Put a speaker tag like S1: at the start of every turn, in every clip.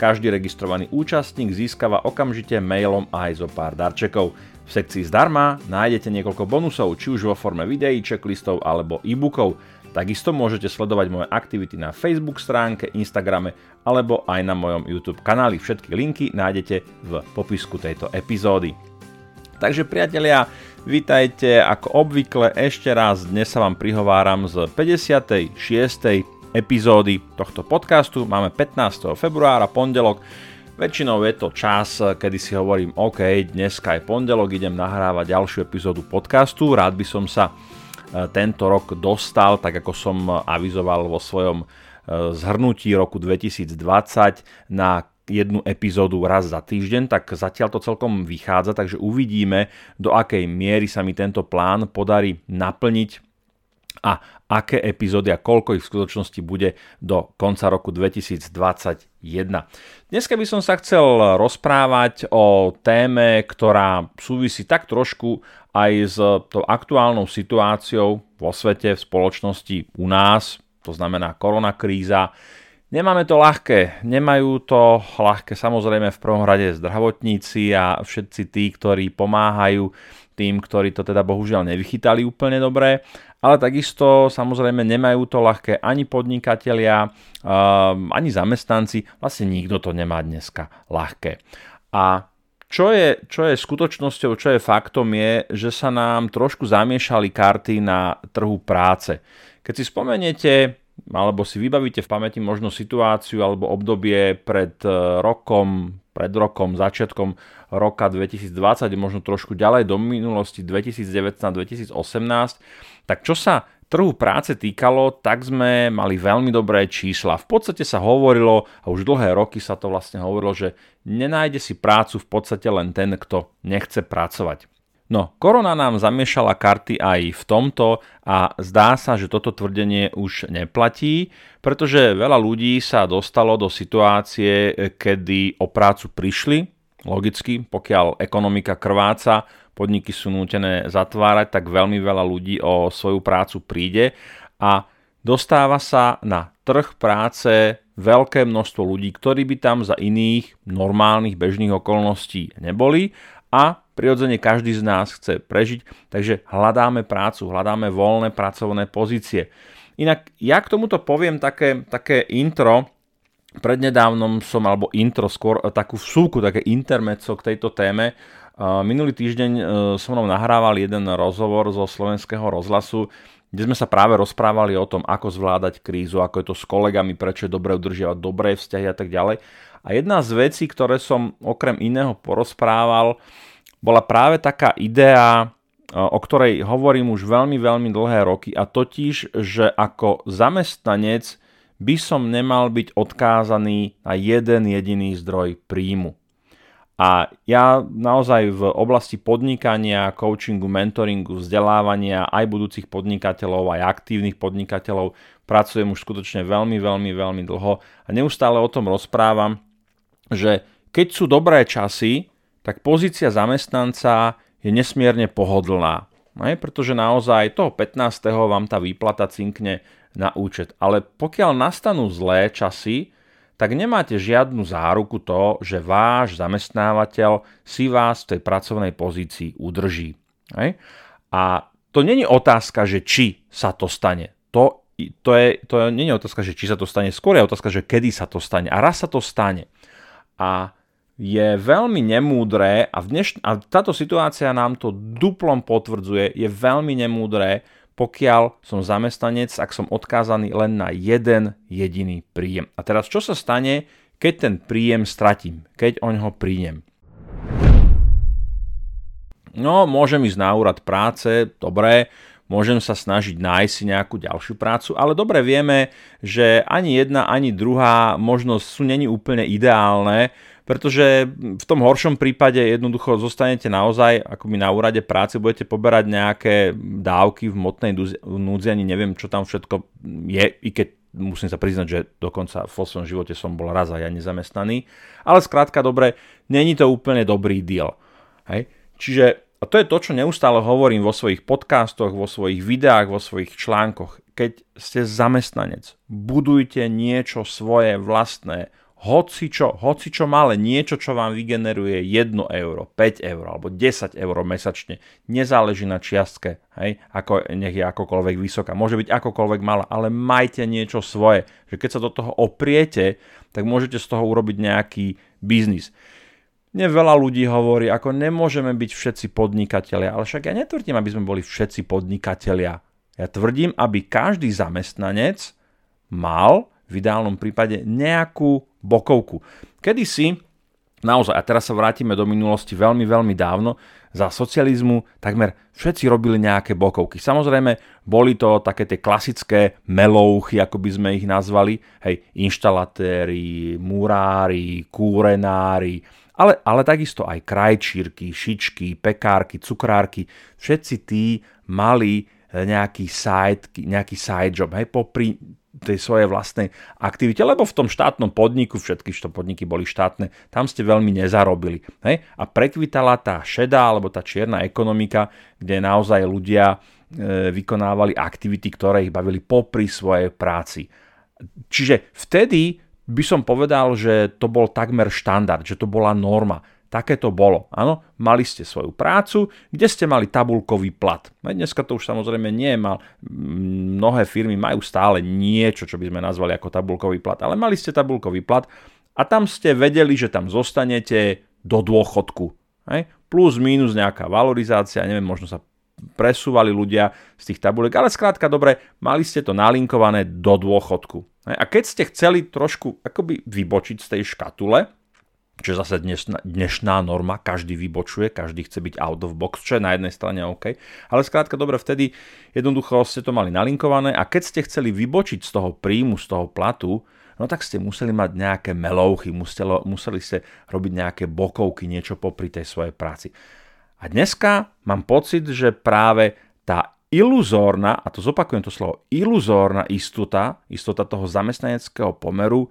S1: Každý registrovaný účastník získava okamžite mailom aj zo pár darčekov. V sekcii zdarma nájdete niekoľko bonusov, či už vo forme videí, checklistov alebo e-bookov. Takisto môžete sledovať moje aktivity na Facebook stránke, Instagrame alebo aj na mojom YouTube kanáli. Všetky linky nájdete v popisku tejto epizódy. Takže priatelia, vítajte ako obvykle ešte raz, dnes sa vám prihováram z 56 epizódy tohto podcastu. Máme 15. februára, pondelok. Väčšinou je to čas, kedy si hovorím, OK, dneska je pondelok, idem nahrávať ďalšiu epizódu podcastu. Rád by som sa e, tento rok dostal, tak ako som avizoval vo svojom e, zhrnutí roku 2020 na jednu epizódu raz za týždeň, tak zatiaľ to celkom vychádza, takže uvidíme, do akej miery sa mi tento plán podarí naplniť a aké epizódy a koľko ich v skutočnosti bude do konca roku 2021. Dneska by som sa chcel rozprávať o téme, ktorá súvisí tak trošku aj s tou aktuálnou situáciou vo svete, v spoločnosti u nás, to znamená koronakríza. Nemáme to ľahké, nemajú to ľahké samozrejme v prvom rade zdravotníci a všetci tí, ktorí pomáhajú tým, ktorí to teda bohužiaľ nevychytali úplne dobre ale takisto samozrejme nemajú to ľahké ani podnikatelia, um, ani zamestnanci, vlastne nikto to nemá dneska ľahké. A čo je, čo je skutočnosťou, čo je faktom je, že sa nám trošku zamiešali karty na trhu práce. Keď si spomeniete, alebo si vybavíte v pamäti možno situáciu alebo obdobie pred eh, rokom, pred rokom, začiatkom roka 2020, možno trošku ďalej do minulosti 2019-2018, tak čo sa trhu práce týkalo, tak sme mali veľmi dobré čísla. V podstate sa hovorilo, a už dlhé roky sa to vlastne hovorilo, že nenájde si prácu v podstate len ten, kto nechce pracovať. No, korona nám zamiešala karty aj v tomto a zdá sa, že toto tvrdenie už neplatí, pretože veľa ľudí sa dostalo do situácie, kedy o prácu prišli, logicky, pokiaľ ekonomika krváca, podniky sú nútené zatvárať, tak veľmi veľa ľudí o svoju prácu príde a dostáva sa na trh práce veľké množstvo ľudí, ktorí by tam za iných normálnych bežných okolností neboli a prirodzene každý z nás chce prežiť, takže hľadáme prácu, hľadáme voľné pracovné pozície. Inak ja k tomuto poviem také, také intro, prednedávnom som, alebo intro skôr, takú vsúku, také intermezzo k tejto téme, Minulý týždeň e, som mnou nahrával jeden rozhovor zo slovenského rozhlasu, kde sme sa práve rozprávali o tom, ako zvládať krízu, ako je to s kolegami, prečo je dobre udržiavať dobré vzťahy a tak ďalej. A jedna z vecí, ktoré som okrem iného porozprával, bola práve taká idea, e, o ktorej hovorím už veľmi, veľmi dlhé roky a totiž, že ako zamestnanec by som nemal byť odkázaný na jeden jediný zdroj príjmu. A ja naozaj v oblasti podnikania, coachingu, mentoringu, vzdelávania aj budúcich podnikateľov, aj aktívnych podnikateľov pracujem už skutočne veľmi, veľmi, veľmi dlho a neustále o tom rozprávam, že keď sú dobré časy, tak pozícia zamestnanca je nesmierne pohodlná. Ne? Pretože naozaj toho 15. vám tá výplata cinkne na účet. Ale pokiaľ nastanú zlé časy, tak nemáte žiadnu záruku to, že váš zamestnávateľ si vás v tej pracovnej pozícii udrží. A to není otázka, že či sa to stane. To, to, je, to není otázka, že či sa to stane. Skôr je otázka, že kedy sa to stane. A raz sa to stane. A je veľmi nemúdré, a, v dneš- a táto situácia nám to duplom potvrdzuje, je veľmi nemúdré pokiaľ som zamestnanec, ak som odkázaný len na jeden jediný príjem. A teraz čo sa stane, keď ten príjem stratím, keď o ňoho príjem? No, môžem ísť na úrad práce, dobré, môžem sa snažiť nájsť si nejakú ďalšiu prácu, ale dobre vieme, že ani jedna, ani druhá možnosť sú není úplne ideálne, pretože v tom horšom prípade jednoducho zostanete naozaj, ako mi na úrade práce, budete poberať nejaké dávky v motnej núdzi, ani neviem, čo tam všetko je, i keď musím sa priznať, že dokonca v svojom živote som bol raz aj ja nezamestnaný, ale skrátka dobre, není to úplne dobrý deal. Hej? Čiže a to je to, čo neustále hovorím vo svojich podcastoch, vo svojich videách, vo svojich článkoch. Keď ste zamestnanec, budujte niečo svoje vlastné, hoci čo, malé, niečo, čo vám vygeneruje 1 euro, 5 eur alebo 10 eur mesačne, nezáleží na čiastke, hej, ako, nech je akokoľvek vysoká, môže byť akokoľvek malá, ale majte niečo svoje, že keď sa do toho opriete, tak môžete z toho urobiť nejaký biznis. Mne veľa ľudí hovorí, ako nemôžeme byť všetci podnikatelia, ale však ja netvrdím, aby sme boli všetci podnikatelia. Ja tvrdím, aby každý zamestnanec mal v ideálnom prípade nejakú bokovku. Kedy si, naozaj, a teraz sa vrátime do minulosti veľmi, veľmi dávno, za socializmu takmer všetci robili nejaké bokovky. Samozrejme, boli to také tie klasické melouchy, ako by sme ich nazvali, hej, inštalatéri, murári, kúrenári, ale, ale takisto aj krajčírky, šičky, pekárky, cukrárky, všetci tí mali nejaký side, nejaký side job, hej, popri tej svojej vlastnej aktivite, lebo v tom štátnom podniku, všetky to podniky boli štátne, tam ste veľmi nezarobili. Hej? A prekvitala tá šedá alebo tá čierna ekonomika, kde naozaj ľudia e, vykonávali aktivity, ktoré ich bavili popri svojej práci. Čiže vtedy by som povedal, že to bol takmer štandard, že to bola norma. Také to bolo. Áno, mali ste svoju prácu, kde ste mali tabulkový plat. Dneska to už samozrejme nie mal. Mnohé firmy majú stále niečo, čo by sme nazvali ako tabulkový plat, ale mali ste tabulkový plat a tam ste vedeli, že tam zostanete do dôchodku. Hej? Plus, minus nejaká valorizácia, neviem, možno sa presúvali ľudia z tých tabuliek, ale skrátka dobre, mali ste to nalinkované do dôchodku. A keď ste chceli trošku akoby vybočiť z tej škatule, čo je zase dnešná, dnešná norma, každý vybočuje, každý chce byť out of box, čo je na jednej strane OK, ale skrátka dobre, vtedy jednoducho ste to mali nalinkované a keď ste chceli vybočiť z toho príjmu, z toho platu, no tak ste museli mať nejaké melouchy, museli, museli ste robiť nejaké bokovky, niečo popri tej svojej práci. A dneska mám pocit, že práve tá iluzórna, a to zopakujem to slovo, iluzórna istota, istota toho zamestnaneckého pomeru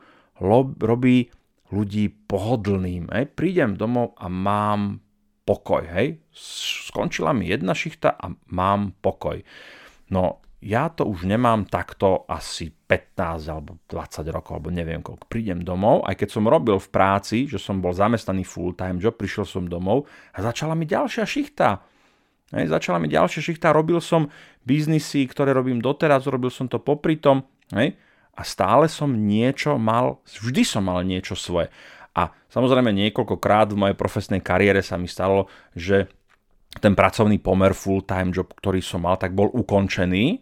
S1: robí ľudí pohodlným. Hej. Prídem domov a mám pokoj. Hej. Skončila mi jedna šichta a mám pokoj. No ja to už nemám takto asi 15 alebo 20 rokov, alebo neviem koľko. Prídem domov, aj keď som robil v práci, že som bol zamestnaný full-time job, prišiel som domov a začala mi ďalšia šichta. Hej, začala mi ďalšia šichta, robil som biznisy, ktoré robím doteraz, robil som to popri tom. Hej a stále som niečo mal, vždy som mal niečo svoje. A samozrejme niekoľkokrát v mojej profesnej kariére sa mi stalo, že ten pracovný pomer full-time job, ktorý som mal, tak bol ukončený.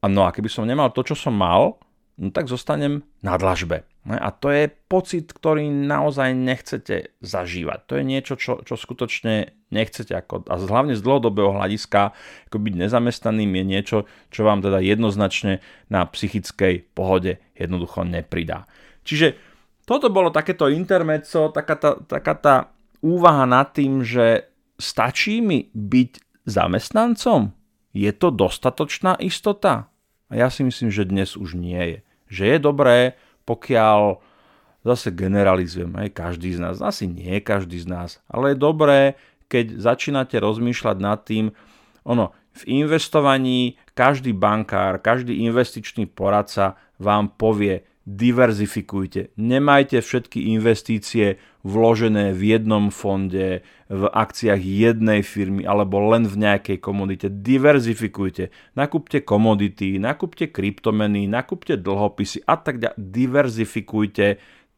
S1: A no a keby som nemal to, čo som mal, no tak zostanem na dlažbe. A to je pocit, ktorý naozaj nechcete zažívať. To je niečo, čo, čo skutočne nechcete. Ako, a hlavne z dlhodobého hľadiska, ako byť nezamestnaným je niečo, čo vám teda jednoznačne na psychickej pohode jednoducho nepridá. Čiže toto bolo takéto intermezzo, taká tá, taká tá úvaha nad tým, že stačí mi byť zamestnancom? Je to dostatočná istota? A ja si myslím, že dnes už nie je že je dobré, pokiaľ zase generalizujem, aj každý z nás, asi nie každý z nás, ale je dobré, keď začínate rozmýšľať nad tým, ono, v investovaní každý bankár, každý investičný poradca vám povie, diverzifikujte. Nemajte všetky investície vložené v jednom fonde, v akciách jednej firmy alebo len v nejakej komodite. Diverzifikujte. Nakúpte komodity, nakúpte kryptomeny, nakúpte dlhopisy a tak ďalej. Diverzifikujte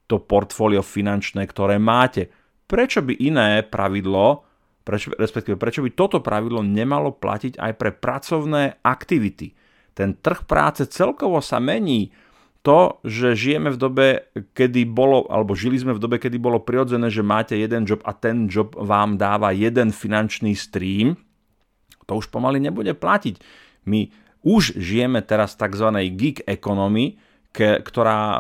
S1: to portfólio finančné, ktoré máte. Prečo by iné pravidlo, prečo, respektíve prečo by toto pravidlo nemalo platiť aj pre pracovné aktivity? Ten trh práce celkovo sa mení to, že žijeme v dobe, kedy bolo, alebo žili sme v dobe, kedy bolo prirodzené, že máte jeden job a ten job vám dáva jeden finančný stream, to už pomaly nebude platiť. My už žijeme teraz tzv. gig economy, ktorá e,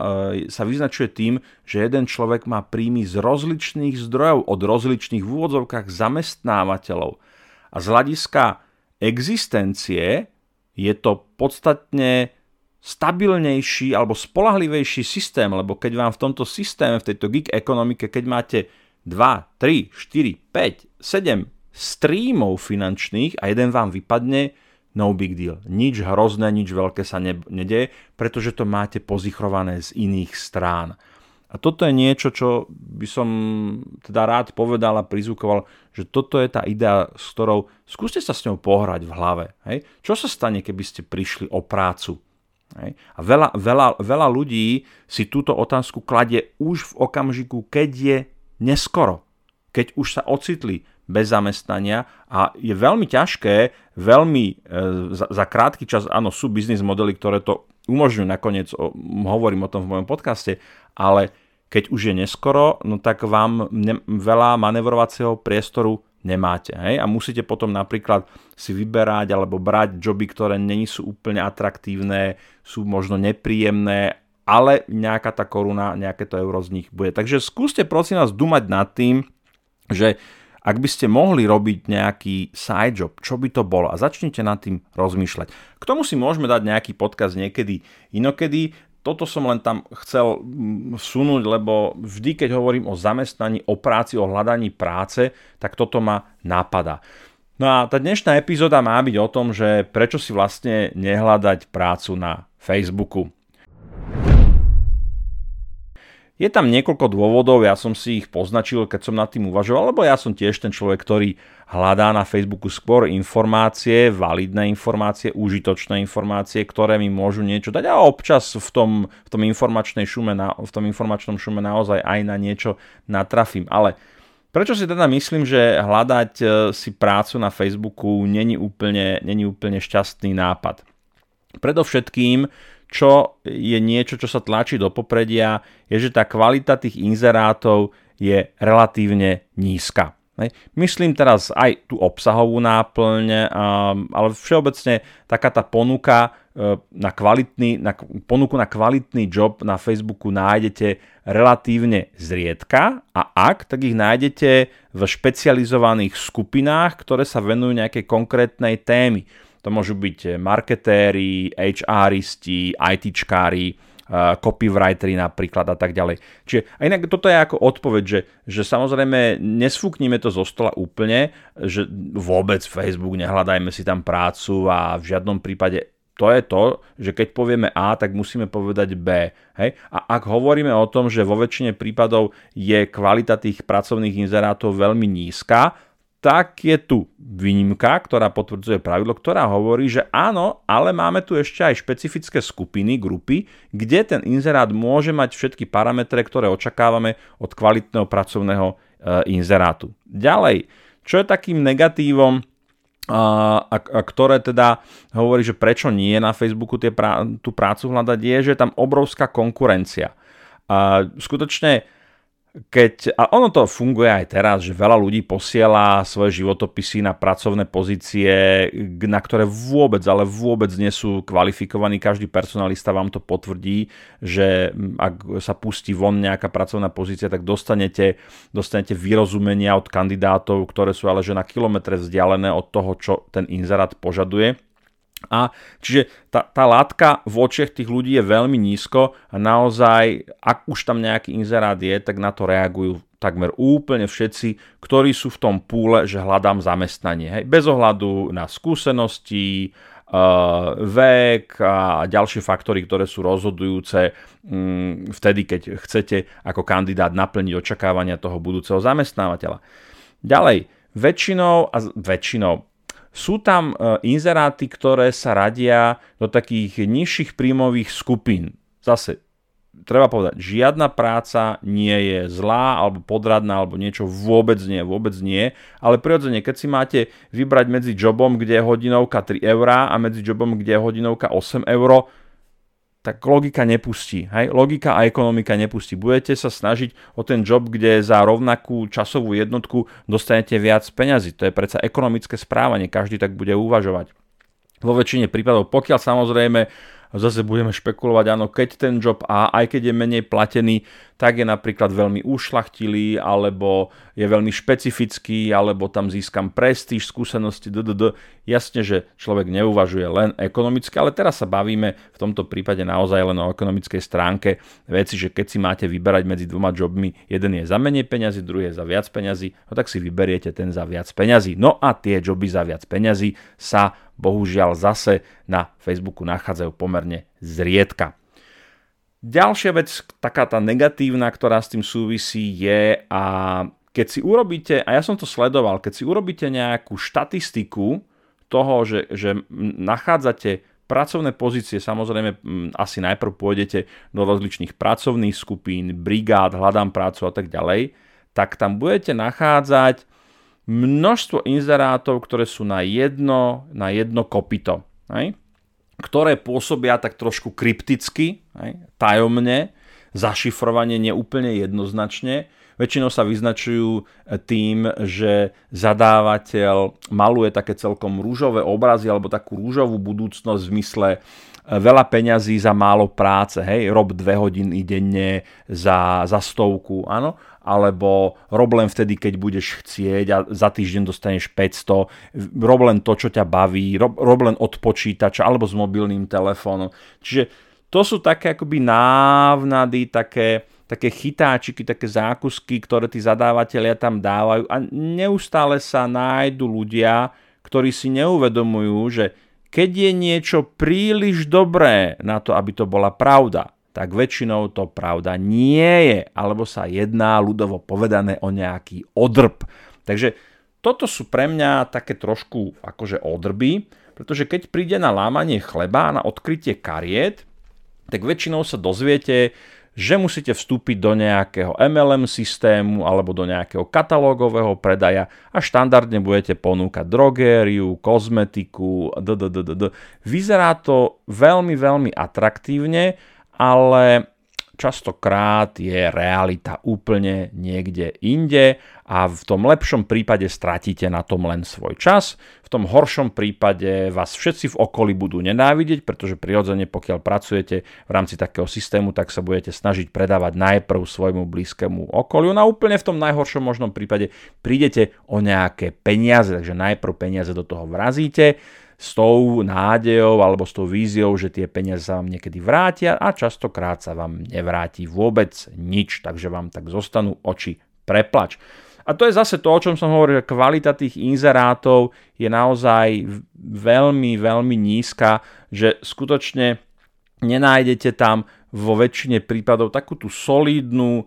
S1: sa vyznačuje tým, že jeden človek má príjmy z rozličných zdrojov, od rozličných v úvodzovkách zamestnávateľov. A z hľadiska existencie je to podstatne stabilnejší alebo spolahlivejší systém, lebo keď vám v tomto systéme, v tejto gig ekonomike, keď máte 2, 3, 4, 5, 7 streamov finančných a jeden vám vypadne, no big deal. Nič hrozné, nič veľké sa ne, nedeje, pretože to máte pozichrované z iných strán. A toto je niečo, čo by som teda rád povedal a prizvukoval, že toto je tá idea, s ktorou skúste sa s ňou pohrať v hlave. Hej? Čo sa stane, keby ste prišli o prácu? Hej? A veľa, veľa, veľa ľudí si túto otázku kladie už v okamžiku, keď je neskoro. Keď už sa ocitli bez zamestnania a je veľmi ťažké, veľmi e, za, za krátky čas, áno, sú biznis modely, ktoré to umožňujú, nakoniec o, hovorím o tom v mojom podcaste, ale keď už je neskoro, no tak vám ne, veľa manevrovacieho priestoru nemáte. Hej? A musíte potom napríklad si vyberať alebo brať joby, ktoré není sú úplne atraktívne, sú možno nepríjemné, ale nejaká tá koruna, nejaké to euro z nich bude. Takže skúste prosím vás dumať nad tým, že ak by ste mohli robiť nejaký side job, čo by to bolo? A začnite nad tým rozmýšľať. K tomu si môžeme dať nejaký podcast niekedy inokedy. Toto som len tam chcel mm, vsunúť, lebo vždy, keď hovorím o zamestnaní, o práci, o hľadaní práce, tak toto ma napadá. No a tá dnešná epizóda má byť o tom, že prečo si vlastne nehľadať prácu na Facebooku. Je tam niekoľko dôvodov, ja som si ich poznačil, keď som nad tým uvažoval, lebo ja som tiež ten človek, ktorý hľadá na Facebooku skôr informácie, validné informácie, užitočné informácie, ktoré mi môžu niečo dať a občas v tom, v tom, informačnej šume, v tom informačnom šume naozaj aj na niečo natrafím. Ale prečo si teda myslím, že hľadať e, si prácu na Facebooku není úplne, není úplne šťastný nápad? Predovšetkým, čo je niečo, čo sa tlačí do popredia, je, že tá kvalita tých inzerátov je relatívne nízka. Myslím teraz aj tú obsahovú náplň, ale všeobecne taká tá ponuka e, na, kvalitný, na ponuku na kvalitný job na Facebooku nájdete relatívne zriedka a ak, tak ich nájdete v špecializovaných skupinách, ktoré sa venujú nejakej konkrétnej témy. To môžu byť eh, marketéri, HRisti, ITčkári, uh, copywriteri napríklad a tak ďalej. Čiže a inak toto je ako odpoveď, že, že samozrejme nesfúknime to zo stola úplne, že vôbec Facebook, nehľadajme si tam prácu a v žiadnom prípade to je to, že keď povieme A, tak musíme povedať B. Hej? A ak hovoríme o tom, že vo väčšine prípadov je kvalita tých pracovných inzerátov veľmi nízka, tak je tu výnimka, ktorá potvrdzuje pravidlo, ktorá hovorí, že áno, ale máme tu ešte aj špecifické skupiny, grupy, kde ten inzerát môže mať všetky parametre, ktoré očakávame od kvalitného pracovného e, inzerátu. Ďalej, čo je takým negatívom, a, a, a ktoré teda hovorí, že prečo nie na Facebooku tie prá, tú prácu hľadať, je, že je tam obrovská konkurencia. A skutočne keď, a ono to funguje aj teraz, že veľa ľudí posiela svoje životopisy na pracovné pozície, na ktoré vôbec, ale vôbec nie sú kvalifikovaní. Každý personalista vám to potvrdí, že ak sa pustí von nejaká pracovná pozícia, tak dostanete, dostanete vyrozumenia od kandidátov, ktoré sú ale že na kilometre vzdialené od toho, čo ten inzerát požaduje. A čiže tá, tá látka v očiach tých ľudí je veľmi nízko a naozaj, ak už tam nejaký inzerát je, tak na to reagujú takmer úplne všetci, ktorí sú v tom púle, že hľadám zamestnanie. Hej. Bez ohľadu na skúsenosti, uh, vek a ďalšie faktory, ktoré sú rozhodujúce um, vtedy, keď chcete ako kandidát naplniť očakávania toho budúceho zamestnávateľa. Ďalej, väčšinou, a väčšinou, sú tam e, inzeráty, ktoré sa radia do takých nižších príjmových skupín. Zase, treba povedať, žiadna práca nie je zlá alebo podradná alebo niečo vôbec nie, vôbec nie, ale prirodzene, keď si máte vybrať medzi jobom, kde je hodinovka 3 eurá a medzi jobom, kde je hodinovka 8 eur, tak logika nepustí. Hej? Logika a ekonomika nepustí. Budete sa snažiť o ten job, kde za rovnakú časovú jednotku dostanete viac peňazí. To je predsa ekonomické správanie, každý tak bude uvažovať. Vo väčšine prípadov, pokiaľ samozrejme zase budeme špekulovať, áno, keď ten job A, aj keď je menej platený, tak je napríklad veľmi ušlachtilý, alebo je veľmi špecifický, alebo tam získam prestíž, skúsenosti, ddd. Jasne, že človek neuvažuje len ekonomicky, ale teraz sa bavíme v tomto prípade naozaj len o ekonomickej stránke veci, že keď si máte vyberať medzi dvoma jobmi, jeden je za menej peňazí, druhý je za viac peňazí, no tak si vyberiete ten za viac peňazí. No a tie joby za viac peňazí sa bohužiaľ zase na Facebooku nachádzajú pomerne zriedka. Ďalšia vec, taká tá negatívna, ktorá s tým súvisí je a keď si urobíte, a ja som to sledoval, keď si urobíte nejakú štatistiku toho, že, že nachádzate pracovné pozície, samozrejme asi najprv pôjdete do rozličných pracovných skupín, brigád, hľadám prácu a tak ďalej, tak tam budete nachádzať množstvo inzerátov, ktoré sú na jedno, na jedno kopito. Hej? ktoré pôsobia tak trošku krypticky, aj, tajomne, zašifrovanie neúplne jednoznačne. Väčšinou sa vyznačujú tým, že zadávateľ maluje také celkom rúžové obrazy alebo takú rúžovú budúcnosť v zmysle e, veľa peňazí za málo práce, hej, rob dve hodiny denne za, za stovku, áno, alebo rob vtedy, keď budeš chcieť a za týždeň dostaneš 500, rob to, čo ťa baví, rob len od počítača alebo s mobilným telefónom. Čiže to sú také akoby návnady, také, také chytáčiky, také zákusky, ktoré tí zadávateľia tam dávajú a neustále sa nájdu ľudia, ktorí si neuvedomujú, že keď je niečo príliš dobré na to, aby to bola pravda, tak väčšinou to pravda nie je, alebo sa jedná ľudovo povedané o nejaký odrb. Takže toto sú pre mňa také trošku akože odrby, pretože keď príde na lámanie chleba, na odkrytie kariet, tak väčšinou sa dozviete, že musíte vstúpiť do nejakého MLM systému alebo do nejakého katalógového predaja a štandardne budete ponúkať drogériu, kozmetiku, dddd. Vyzerá to veľmi, veľmi atraktívne, ale častokrát je realita úplne niekde inde a v tom lepšom prípade stratíte na tom len svoj čas, v tom horšom prípade vás všetci v okolí budú nenávidieť, pretože prirodzene pokiaľ pracujete v rámci takého systému, tak sa budete snažiť predávať najprv svojmu blízkemu okoliu. No a úplne v tom najhoršom možnom prípade prídete o nejaké peniaze, takže najprv peniaze do toho vrazíte, s tou nádejou alebo s tou víziou, že tie peniaze sa vám niekedy vrátia a častokrát sa vám nevráti vôbec nič, takže vám tak zostanú oči preplač. A to je zase to, o čom som hovoril, že kvalita tých inzerátov je naozaj veľmi, veľmi nízka, že skutočne nenájdete tam vo väčšine prípadov takú tú solidnú,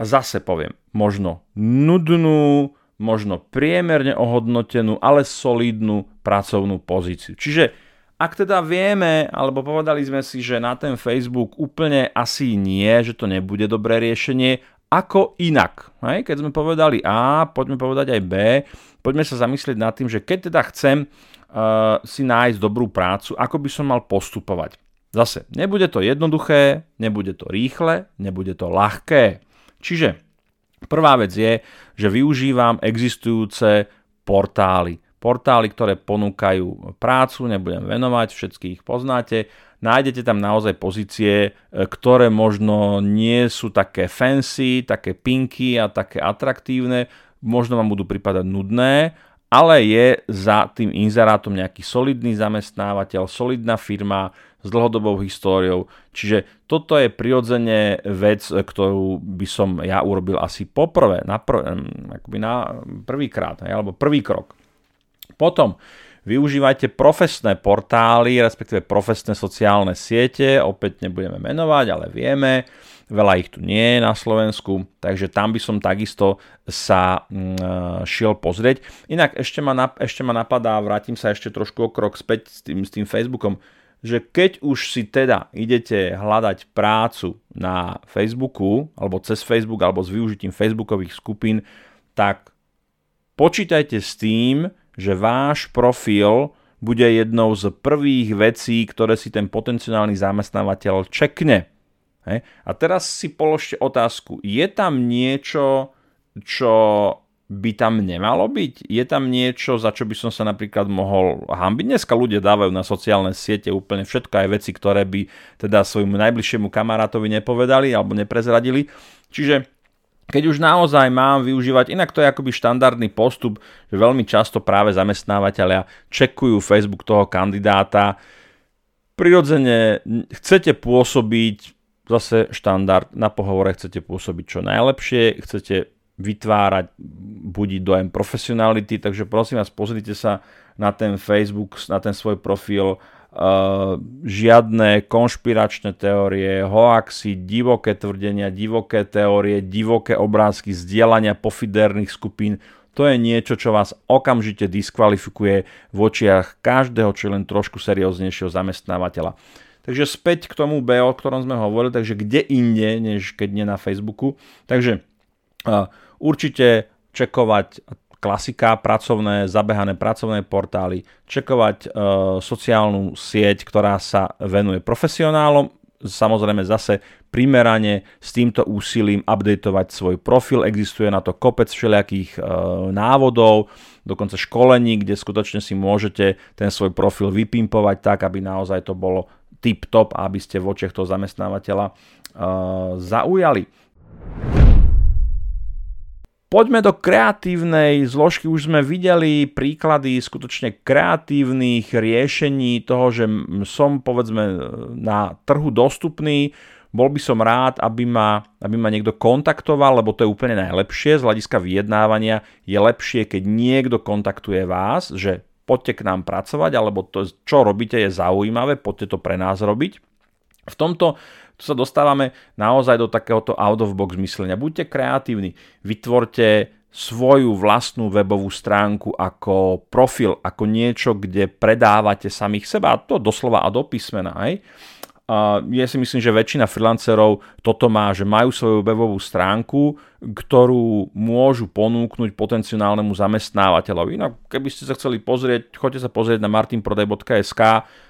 S1: zase poviem, možno nudnú, možno priemerne ohodnotenú, ale solidnú pracovnú pozíciu. Čiže ak teda vieme, alebo povedali sme si, že na ten Facebook úplne asi nie, že to nebude dobré riešenie, ako inak. Hej? Keď sme povedali A, poďme povedať aj B, poďme sa zamyslieť nad tým, že keď teda chcem uh, si nájsť dobrú prácu, ako by som mal postupovať. Zase, nebude to jednoduché, nebude to rýchle, nebude to ľahké. Čiže Prvá vec je, že využívam existujúce portály. Portály, ktoré ponúkajú prácu, nebudem venovať, všetky ich poznáte. Nájdete tam naozaj pozície, e, ktoré možno nie sú také fancy, také pinky a také atraktívne, možno vám budú pripadať nudné, ale je za tým inzerátom nejaký solidný zamestnávateľ, solidná firma, s dlhodobou históriou. Čiže toto je prirodzene vec, ktorú by som ja urobil asi poprvé, na, pr- akoby na prvýkrát, alebo prvý krok. Potom využívajte profesné portály, respektíve profesné sociálne siete, opäť nebudeme menovať, ale vieme, veľa ich tu nie je na Slovensku, takže tam by som takisto sa mm, šiel pozrieť. Inak ešte ma, ešte ma napadá, vrátim sa ešte trošku o krok späť s tým, s tým Facebookom, že keď už si teda idete hľadať prácu na Facebooku, alebo cez Facebook, alebo s využitím Facebookových skupín, tak počítajte s tým, že váš profil bude jednou z prvých vecí, ktoré si ten potenciálny zamestnávateľ čekne. Hej. A teraz si položte otázku, je tam niečo, čo by tam nemalo byť? Je tam niečo, za čo by som sa napríklad mohol hambiť? Dneska ľudia dávajú na sociálne siete úplne všetko, aj veci, ktoré by teda svojmu najbližšiemu kamarátovi nepovedali alebo neprezradili. Čiže keď už naozaj mám využívať, inak to je akoby štandardný postup, že veľmi často práve zamestnávateľia čekujú Facebook toho kandidáta. Prirodzene chcete pôsobiť, zase štandard, na pohovore chcete pôsobiť čo najlepšie, chcete vytvárať, budiť dojem profesionality, takže prosím vás, pozrite sa na ten Facebook, na ten svoj profil, Uh, žiadne konšpiračné teórie, hoaxy, divoké tvrdenia, divoké teórie, divoké obrázky, zdieľania pofiderných skupín. To je niečo, čo vás okamžite diskvalifikuje v očiach každého, čo len trošku serióznejšieho zamestnávateľa. Takže späť k tomu B, o ktorom sme hovorili, takže kde inde, než keď nie na Facebooku. Takže určite čekovať klasika, pracovné, zabehané pracovné portály, čekovať e, sociálnu sieť, ktorá sa venuje profesionálom, samozrejme zase primerane s týmto úsilím updateovať svoj profil. Existuje na to kopec všelijakých e, návodov, dokonca školení, kde skutočne si môžete ten svoj profil vypimpovať tak, aby naozaj to bolo tip-top, aby ste v očiach toho zamestnávateľa e, zaujali. Poďme do kreatívnej zložky. Už sme videli príklady skutočne kreatívnych riešení toho, že som povedzme na trhu dostupný, bol by som rád, aby ma, aby ma niekto kontaktoval, lebo to je úplne najlepšie z hľadiska vyjednávania. Je lepšie, keď niekto kontaktuje vás, že poďte k nám pracovať, alebo to, čo robíte, je zaujímavé, poďte to pre nás robiť. V tomto tu sa dostávame naozaj do takéhoto out of box myslenia. Buďte kreatívni, vytvorte svoju vlastnú webovú stránku ako profil, ako niečo, kde predávate samých seba, a to doslova a do písmena. Aj? Ja si myslím, že väčšina freelancerov toto má, že majú svoju webovú stránku, ktorú môžu ponúknuť potenciálnemu zamestnávateľovi. No, keby ste sa chceli pozrieť, choďte sa pozrieť na martinprodej.sk.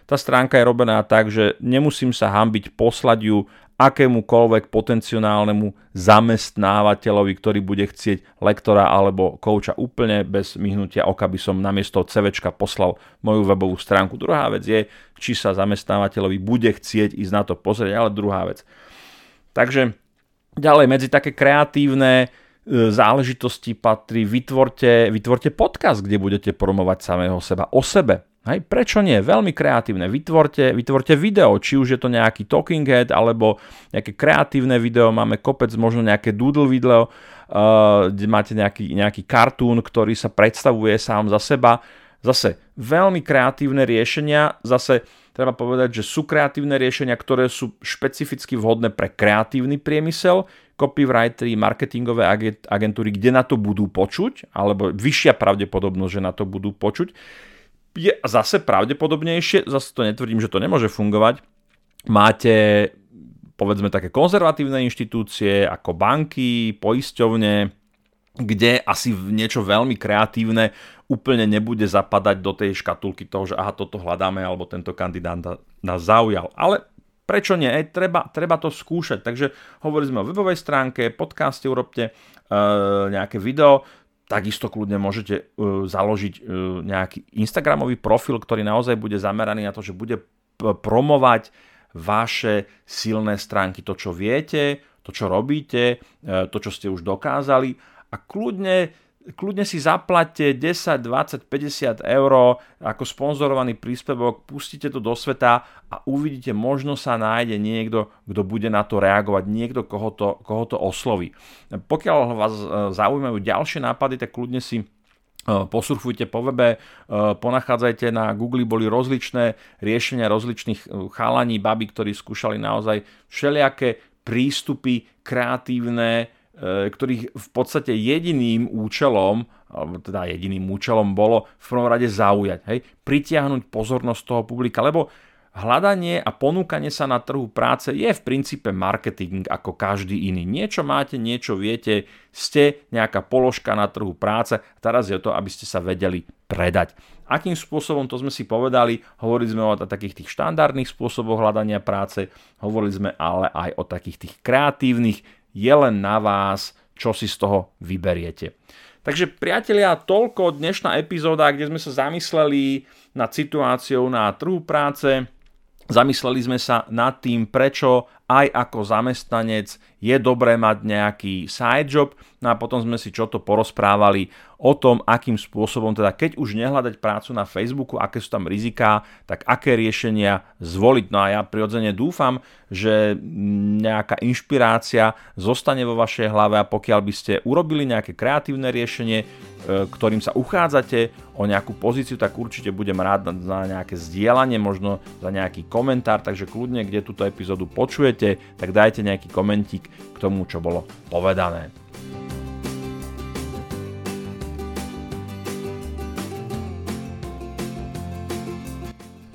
S1: Tá stránka je robená tak, že nemusím sa hambiť poslať ju akémukoľvek potenciálnemu zamestnávateľovi, ktorý bude chcieť lektora alebo kouča úplne bez myhnutia oka by som namiesto CVčka poslal moju webovú stránku. Druhá vec je, či sa zamestnávateľovi bude chcieť ísť na to pozrieť, ale druhá vec. Takže ďalej medzi také kreatívne e, záležitosti patrí vytvorte, vytvorte podcast, kde budete promovať samého seba o sebe Hej, prečo nie? Veľmi kreatívne. Vytvorte, vytvorte video, či už je to nejaký talking head, alebo nejaké kreatívne video, máme kopec, možno nejaké doodle video, uh, kde máte nejaký, nejaký cartoon, ktorý sa predstavuje sám za seba. Zase veľmi kreatívne riešenia, zase treba povedať, že sú kreatívne riešenia, ktoré sú špecificky vhodné pre kreatívny priemysel, copywritery, marketingové agentúry, kde na to budú počuť, alebo vyššia pravdepodobnosť, že na to budú počuť je zase pravdepodobnejšie, zase to netvrdím, že to nemôže fungovať, máte povedzme také konzervatívne inštitúcie ako banky, poisťovne, kde asi niečo veľmi kreatívne úplne nebude zapadať do tej škatulky toho, že aha, toto hľadáme alebo tento kandidát nás zaujal. Ale prečo nie? Ej, treba, treba to skúšať. Takže hovorili sme o webovej stránke, podcaste urobte, e, nejaké video, Takisto kľudne môžete uh, založiť uh, nejaký Instagramový profil, ktorý naozaj bude zameraný na to, že bude promovať vaše silné stránky, to, čo viete, to, čo robíte, uh, to, čo ste už dokázali. A kľudne kľudne si zaplatte 10, 20, 50 eur ako sponzorovaný príspevok, pustite to do sveta a uvidíte, možno sa nájde niekto, kto bude na to reagovať, niekto, koho to, koho to osloví. Pokiaľ vás e, zaujímajú ďalšie nápady, tak kľudne si e, posurfujte po webe, e, ponachádzajte na Google, boli rozličné riešenia rozličných chalaní, baby, ktorí skúšali naozaj všelijaké prístupy kreatívne, ktorých v podstate jediným účelom, alebo teda jediným účelom bolo v prvom rade zaujať, hej, pritiahnuť pozornosť toho publika, lebo hľadanie a ponúkanie sa na trhu práce je v princípe marketing ako každý iný. Niečo máte, niečo viete, ste nejaká položka na trhu práce teraz je to, aby ste sa vedeli predať. Akým spôsobom, to sme si povedali, hovorili sme o takých tých štandardných spôsoboch hľadania práce, hovorili sme ale aj o takých tých kreatívnych, je len na vás, čo si z toho vyberiete. Takže priatelia, toľko dnešná epizóda, kde sme sa zamysleli nad situáciou na trhu práce, zamysleli sme sa nad tým, prečo aj ako zamestnanec je dobré mať nejaký side job, no a potom sme si čo to porozprávali o tom, akým spôsobom, teda keď už nehľadať prácu na Facebooku, aké sú tam riziká, tak aké riešenia zvoliť. No a ja prirodzene dúfam, že nejaká inšpirácia zostane vo vašej hlave a pokiaľ by ste urobili nejaké kreatívne riešenie, e, ktorým sa uchádzate o nejakú pozíciu, tak určite budem rád za nejaké zdieľanie, možno za nejaký komentár, takže kľudne, kde túto epizódu počujete, tak dajte nejaký komentík k tomu, čo bolo povedané.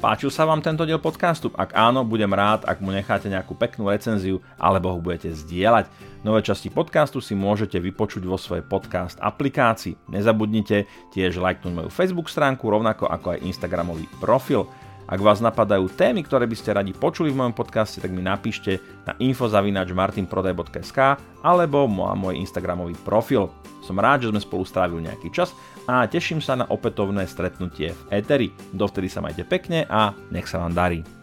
S1: Páčil sa vám tento diel podcastu? Ak áno, budem rád, ak mu necháte nejakú peknú recenziu alebo ho budete zdieľať. Nové časti podcastu si môžete vypočuť vo svojej podcast aplikácii. Nezabudnite tiež lajknúť moju Facebook stránku, rovnako ako aj Instagramový profil. Ak vás napadajú témy, ktoré by ste radi počuli v mojom podcaste, tak mi napíšte na info.martinprodaj.sk alebo môj Instagramový profil. Som rád, že sme spolu strávili nejaký čas a teším sa na opätovné stretnutie v Eteri. Dovtedy sa majte pekne a nech sa vám darí.